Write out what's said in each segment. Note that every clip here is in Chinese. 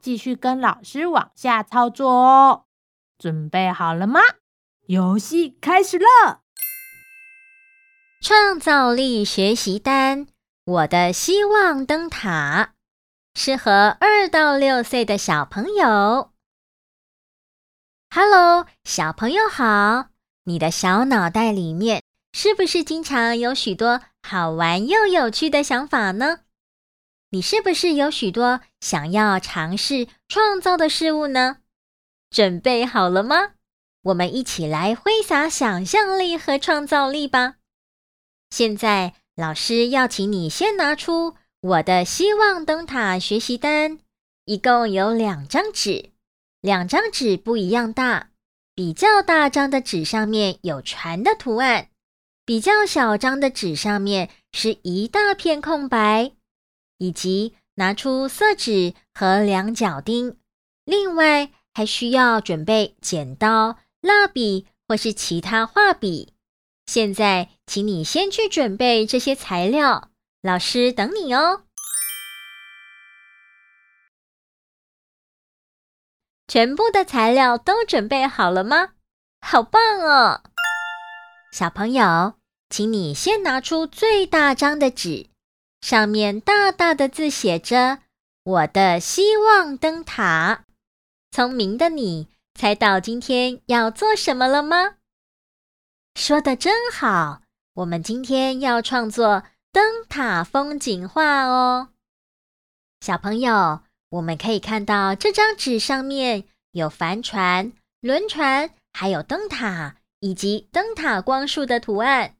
继续跟老师往下操作哦，准备好了吗？游戏开始了！创造力学习单，我的希望灯塔，适合二到六岁的小朋友。Hello，小朋友好！你的小脑袋里面是不是经常有许多好玩又有趣的想法呢？你是不是有许多想要尝试创造的事物呢？准备好了吗？我们一起来挥洒想象力和创造力吧！现在，老师要请你先拿出我的希望灯塔学习单，一共有两张纸，两张纸不一样大。比较大张的纸上面有船的图案，比较小张的纸上面是一大片空白。以及拿出色纸和量角钉，另外还需要准备剪刀、蜡笔或是其他画笔。现在，请你先去准备这些材料，老师等你哦。全部的材料都准备好了吗？好棒哦！小朋友，请你先拿出最大张的纸。上面大大的字写着“我的希望灯塔”。聪明的你，猜到今天要做什么了吗？说的真好！我们今天要创作灯塔风景画哦。小朋友，我们可以看到这张纸上面有帆船、轮船，还有灯塔以及灯塔光束的图案。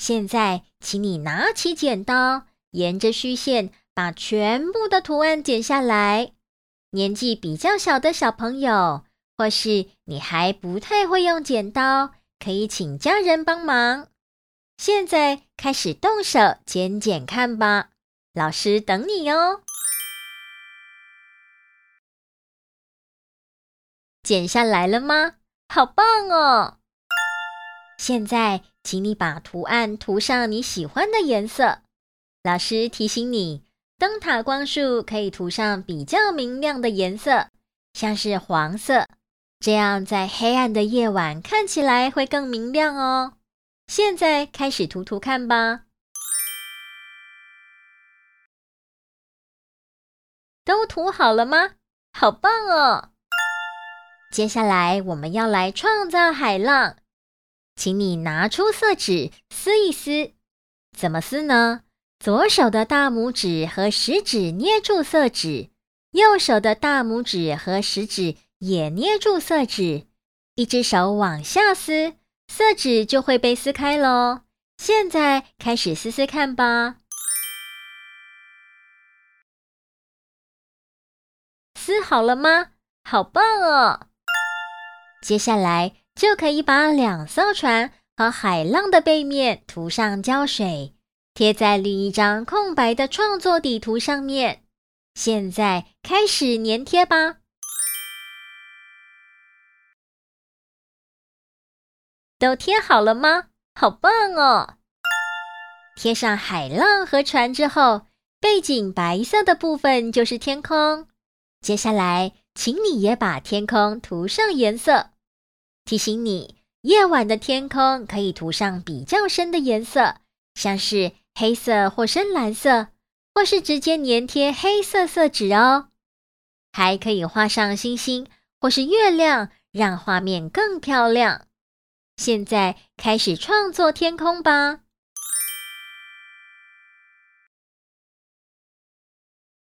现在，请你拿起剪刀，沿着虚线把全部的图案剪下来。年纪比较小的小朋友，或是你还不太会用剪刀，可以请家人帮忙。现在开始动手剪剪看吧，老师等你哦。剪下来了吗？好棒哦！现在。请你把图案涂上你喜欢的颜色。老师提醒你，灯塔光束可以涂上比较明亮的颜色，像是黄色，这样在黑暗的夜晚看起来会更明亮哦。现在开始涂涂看吧。都涂好了吗？好棒哦！接下来我们要来创造海浪。请你拿出色纸撕一撕，怎么撕呢？左手的大拇指和食指捏住色纸，右手的大拇指和食指也捏住色纸，一只手往下撕，色纸就会被撕开喽。现在开始撕撕看吧，撕好了吗？好棒哦！接下来。就可以把两艘船和海浪的背面涂上胶水，贴在另一张空白的创作底图上面。现在开始粘贴吧。都贴好了吗？好棒哦！贴上海浪和船之后，背景白色的部分就是天空。接下来，请你也把天空涂上颜色。提醒你，夜晚的天空可以涂上比较深的颜色，像是黑色或深蓝色，或是直接粘贴黑色色纸哦。还可以画上星星或是月亮，让画面更漂亮。现在开始创作天空吧。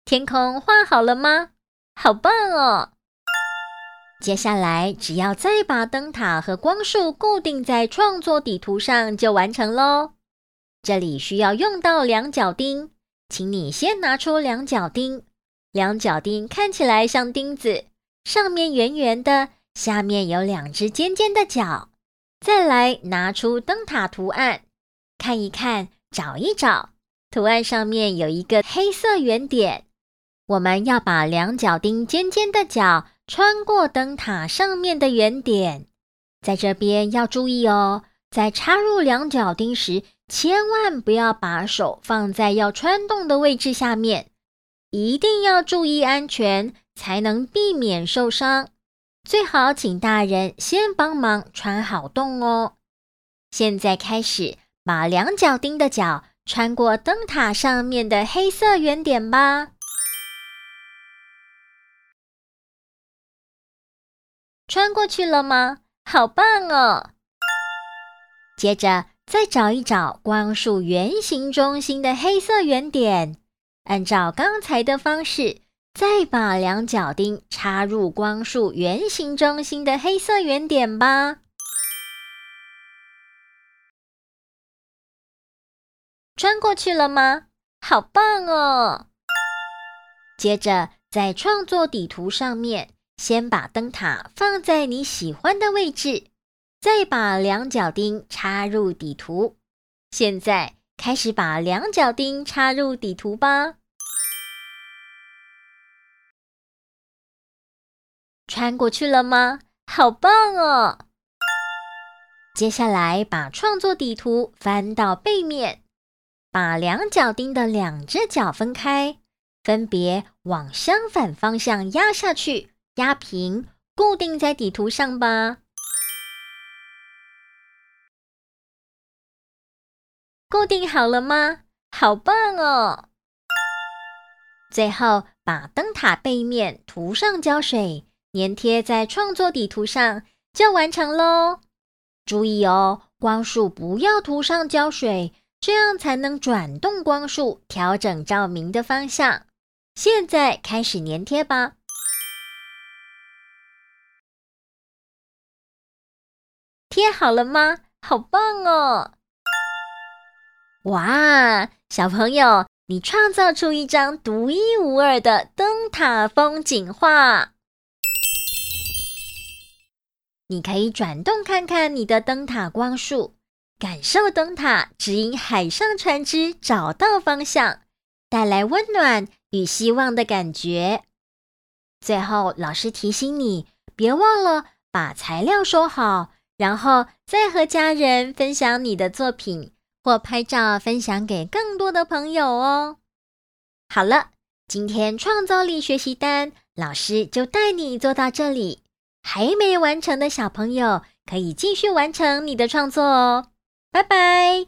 天空画好了吗？好棒哦！接下来，只要再把灯塔和光束固定在创作底图上，就完成喽。这里需要用到量角钉，请你先拿出量角钉。量角钉看起来像钉子，上面圆圆的，下面有两只尖尖的角。再来拿出灯塔图案，看一看，找一找，图案上面有一个黑色圆点。我们要把两角钉尖尖的角穿过灯塔上面的圆点，在这边要注意哦，在插入两角钉时，千万不要把手放在要穿洞的位置下面，一定要注意安全，才能避免受伤。最好请大人先帮忙穿好洞哦。现在开始把两角钉的角穿过灯塔上面的黑色圆点吧。穿过去了吗？好棒哦！接着再找一找光束圆形中心的黑色圆点，按照刚才的方式，再把两角钉插入光束圆形中心的黑色圆点吧。穿过去了吗？好棒哦！接着在创作底图上面。先把灯塔放在你喜欢的位置，再把两角钉插入底图。现在开始把两角钉插入底图吧。穿过去了吗？好棒哦！接下来把创作底图翻到背面，把两角钉的两只角分开，分别往相反方向压下去。压平，固定在底图上吧。固定好了吗？好棒哦！最后把灯塔背面涂上胶水，粘贴在创作底图上，就完成喽。注意哦，光束不要涂上胶水，这样才能转动光束，调整照明的方向。现在开始粘贴吧。贴好了吗？好棒哦！哇，小朋友，你创造出一张独一无二的灯塔风景画。你可以转动看看你的灯塔光束，感受灯塔指引海上船只找到方向，带来温暖与希望的感觉。最后，老师提醒你，别忘了把材料收好。然后再和家人分享你的作品或拍照分享给更多的朋友哦。好了今天创造力学习单老师就带你做到这里。还没完成的小朋友可以继续完成你的创作哦。拜拜。